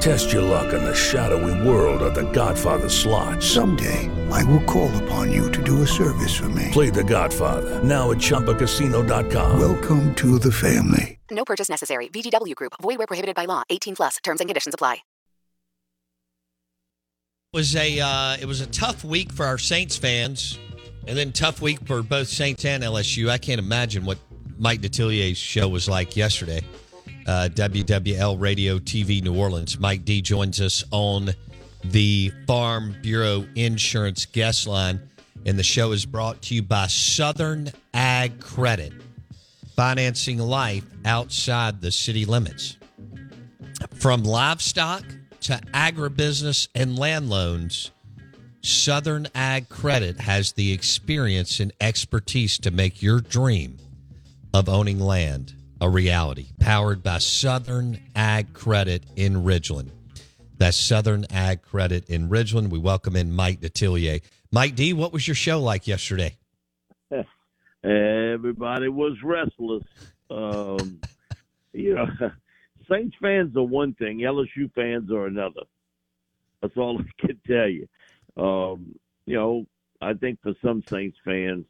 Test your luck in the shadowy world of The Godfather slot. Someday, I will call upon you to do a service for me. Play The Godfather now at ChumbaCasino.com. Welcome to the family. No purchase necessary. VGW Group. Void where prohibited by law. 18 plus. Terms and conditions apply. was a uh, it was a tough week for our Saints fans, and then tough week for both Saints and LSU. I can't imagine what Mike Detillier's show was like yesterday. Uh, WWL Radio TV New Orleans. Mike D joins us on the Farm Bureau Insurance guest line, and the show is brought to you by Southern Ag Credit, financing life outside the city limits. From livestock to agribusiness and land loans, Southern Ag Credit has the experience and expertise to make your dream of owning land a reality. Powered by Southern Ag Credit in Ridgeland. That's Southern Ag Credit in Ridgeland. We welcome in Mike Detillier. Mike D, what was your show like yesterday? Everybody was restless. Um, you know, Saints fans are one thing, LSU fans are another. That's all I can tell you. Um, you know, I think for some Saints fans,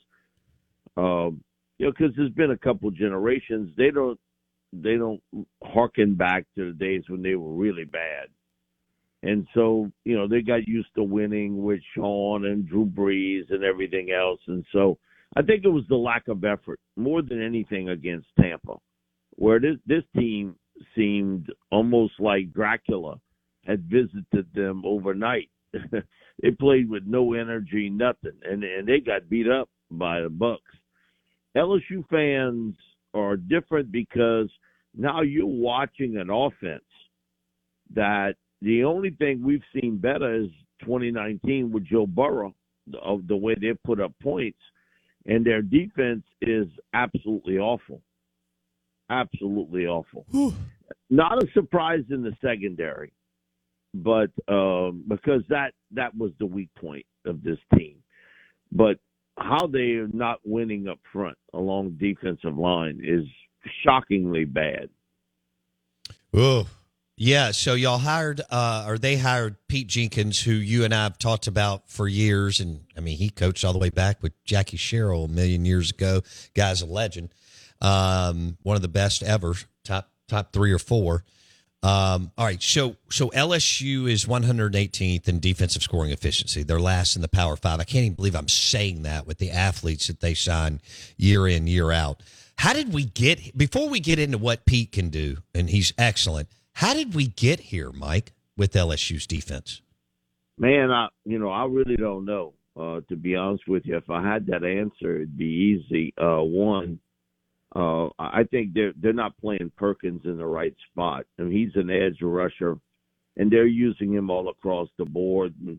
um, you know, because there's been a couple generations, they don't they don't harken back to the days when they were really bad. And so, you know, they got used to winning with Sean and Drew Brees and everything else. And so I think it was the lack of effort more than anything against Tampa, where this, this team seemed almost like Dracula had visited them overnight. they played with no energy, nothing, and and they got beat up by the Bucs. LSU fans are different because now you're watching an offense that the only thing we've seen better is 2019 with Joe Burrow of the way they put up points, and their defense is absolutely awful, absolutely awful. Not a surprise in the secondary, but um, because that that was the weak point of this team, but how they are not winning up front along defensive line is shockingly bad. Oh, yeah. So y'all hired, uh, or they hired Pete Jenkins, who you and I have talked about for years, and I mean he coached all the way back with Jackie Sherrill a million years ago. Guy's a legend, um, one of the best ever, top top three or four. Um, all right, so so LSU is 118th in defensive scoring efficiency. They're last in the Power Five. I can't even believe I'm saying that with the athletes that they sign year in year out. How did we get before we get into what Pete can do, and he's excellent. How did we get here, Mike, with LSU's defense? Man, I you know I really don't know. Uh, to be honest with you, if I had that answer, it'd be easy. Uh, one, uh, I think they're they're not playing Perkins in the right spot. I mean, he's an edge rusher, and they're using him all across the board. And,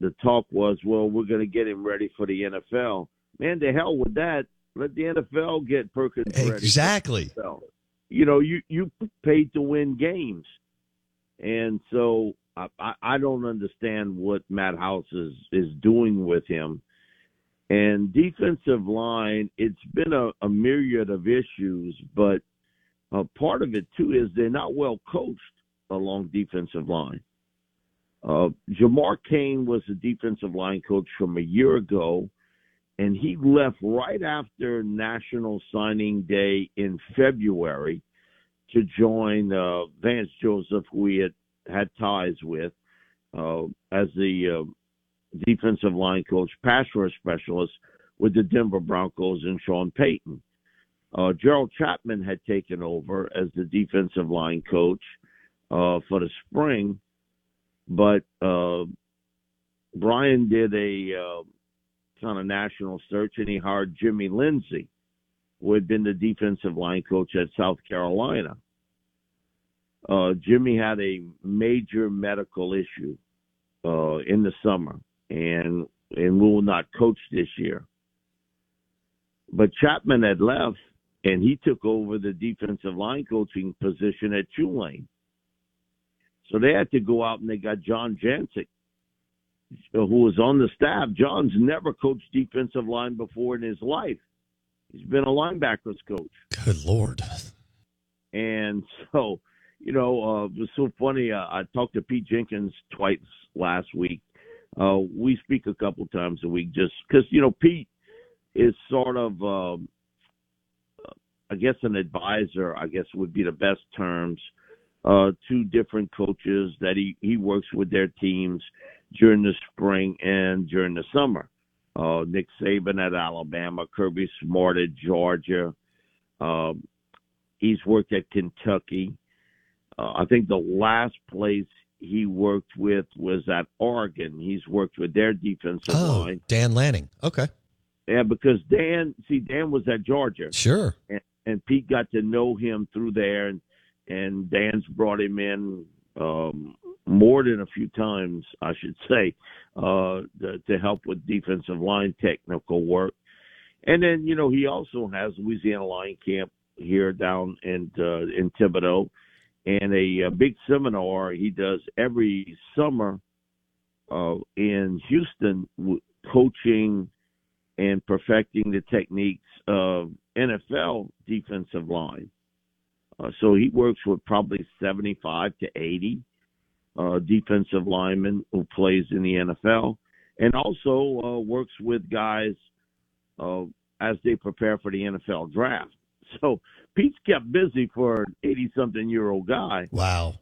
the talk was well we're going to get him ready for the NFL. Man, to hell with that. Let the NFL get Perkins ready. Exactly. You know, you you paid to win games, and so I I, I don't understand what Matt House is is doing with him. And defensive line, it's been a, a myriad of issues, but uh, part of it too is they're not well coached along defensive line. Uh, Jamar Cain was the defensive line coach from a year ago, and he left right after National Signing Day in February to join uh, Vance Joseph, who he had had ties with uh, as the uh, defensive line coach, pass rush specialist with the Denver Broncos and Sean Payton. Uh, Gerald Chatman had taken over as the defensive line coach uh, for the spring but uh, Brian did a uh, kind of national search and he hired Jimmy Lindsey, who had been the defensive line coach at South Carolina. Uh, Jimmy had a major medical issue uh, in the summer and and will not coach this year. But Chatman had left and he took over the defensive line coaching position at Tulane. So they had to go out and they got John Jancic, who was on the staff. John's never coached defensive line before in his life. He's been a linebackers coach. Good Lord. And so, you know, uh, it was so funny. Uh, I talked to Pete Jenkins twice last week. Uh, we speak a couple times a week just because, you know, Pete is sort of, um, I guess, an advisor, I guess would be the best terms uh, two different coaches that he, he works with their teams during the spring and during the summer. Uh, Nick Saban at Alabama, Kirby Smart at Georgia. Um, he's worked at Kentucky. Uh, I think the last place he worked with was at Oregon. He's worked with their defensive Oh, line. Dan Lanning. Okay. Yeah, because Dan, see, Dan was at Georgia Sure. and, and Pete got to know him through there, and and Dan's brought him in um, more than a few times, I should say, uh, to, to help with defensive line technical work. And then you know he also has Louisiana Line Camp here down in uh, in Thibodaux, and a, a big seminar he does every summer uh, in Houston, w- coaching and perfecting the techniques of NFL defensive line. Uh, so he works with probably 75 to 80 uh, defensive linemen who plays in the NFL, and also uh, works with guys uh, as they prepare for the NFL draft. So Pete's kept busy for an 80 something year old guy. Wow.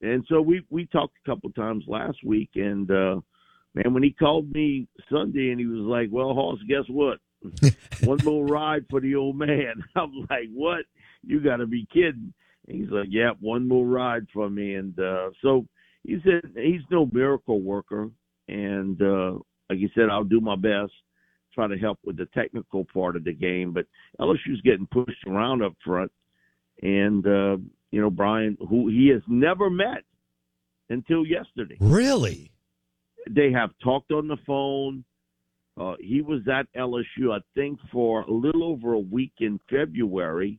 And so we we talked a couple times last week, and uh, man, when he called me Sunday and he was like, "Well, Hoss, guess what? One more ride for the old man." I'm like, "What? You got to be kidding!" And he's like, "Yeah, one more ride for me." And uh, so he said he's no miracle worker, and uh, like he said, I'll do my best, try to help with the technical part of the game. But LSU's getting pushed around up front, and uh, you know Brian, who he has never met until yesterday. Really? They have talked on the phone. Uh, he was at LSU, I think, for a little over a week in February.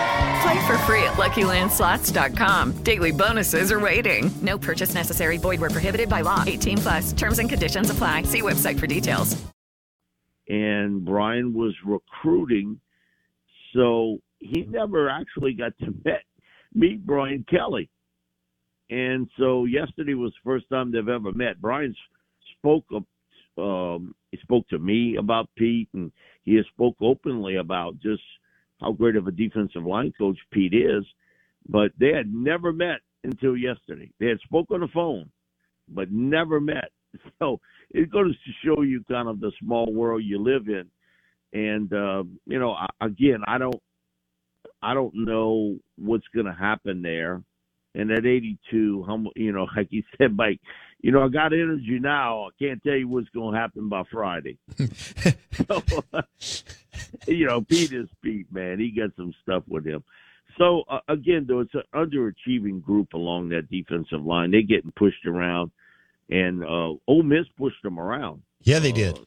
Play for free at LuckyLandSlots.com. Daily bonuses are waiting. No purchase necessary. Void where prohibited by law. 18 plus. Terms and conditions apply. See website for details. And Brian was recruiting, so he never actually got to meet meet Brian Kelly. And so yesterday was the first time they've ever met. Brian spoke up, um, he spoke to me about Pete, and he has spoke openly about just how great of a defensive line coach Pete is. But they had never met until yesterday. They had spoke on the phone, but never met. So it goes to show you kind of the small world you live in. And uh, you know, I- again, I don't, I don't know what's going to happen there. And at 82, how you know, like you said, Mike, you know, I got energy now. I can't tell you what's going to happen by Friday. so, you know, Pete is Pete, man. He got some stuff with him. So uh, again, though, it's an underachieving group along that defensive line. They're getting pushed around, and uh, Ole Miss pushed them around. Yeah, they did.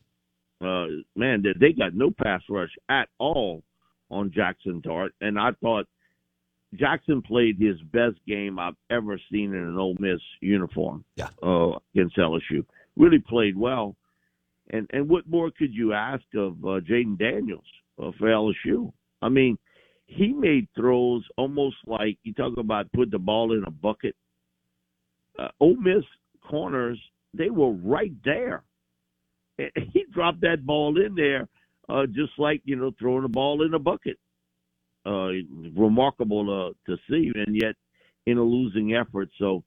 Uh, man, they, they got no pass rush at all on Jackson Dart, and I thought Jackson played his best game I've ever seen in an Ole Miss uniform. Yeah. Uh, against LSU, really played well. And and what more could you ask of uh, Jayden Daniels uh, for LSU? I mean, he made throws almost like you talk about put the ball in a bucket. Uh, Ole Miss corners, they were right there. And He dropped that ball in there, uh, just like you know throwing a ball in a bucket. Uh, remarkable uh, to see, and yet in a losing effort. So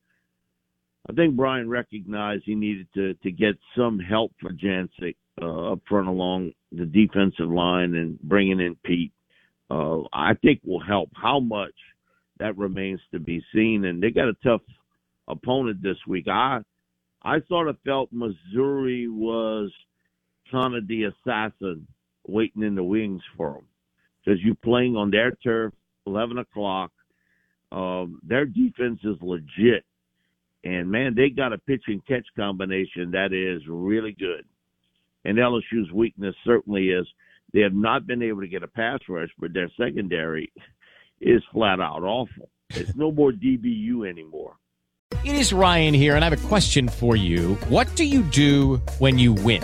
I think Brian recognized he needed to to get some help for Jancic uh, up front along the defensive line and bringing in Pete. Uh, I think will help. How much that remains to be seen. And they got a tough opponent this week. I I sort of felt Missouri was kind of the assassin waiting in the wings for them because you're playing on their turf, 11 o'clock. Um, their defense is legit. And man, they got a pitch and catch combination that is really good. And LSU's weakness certainly is they have not been able to get a pass rush, but their secondary is flat out awful. It's no more DBU anymore. It is Ryan here, and I have a question for you. What do you do when you win?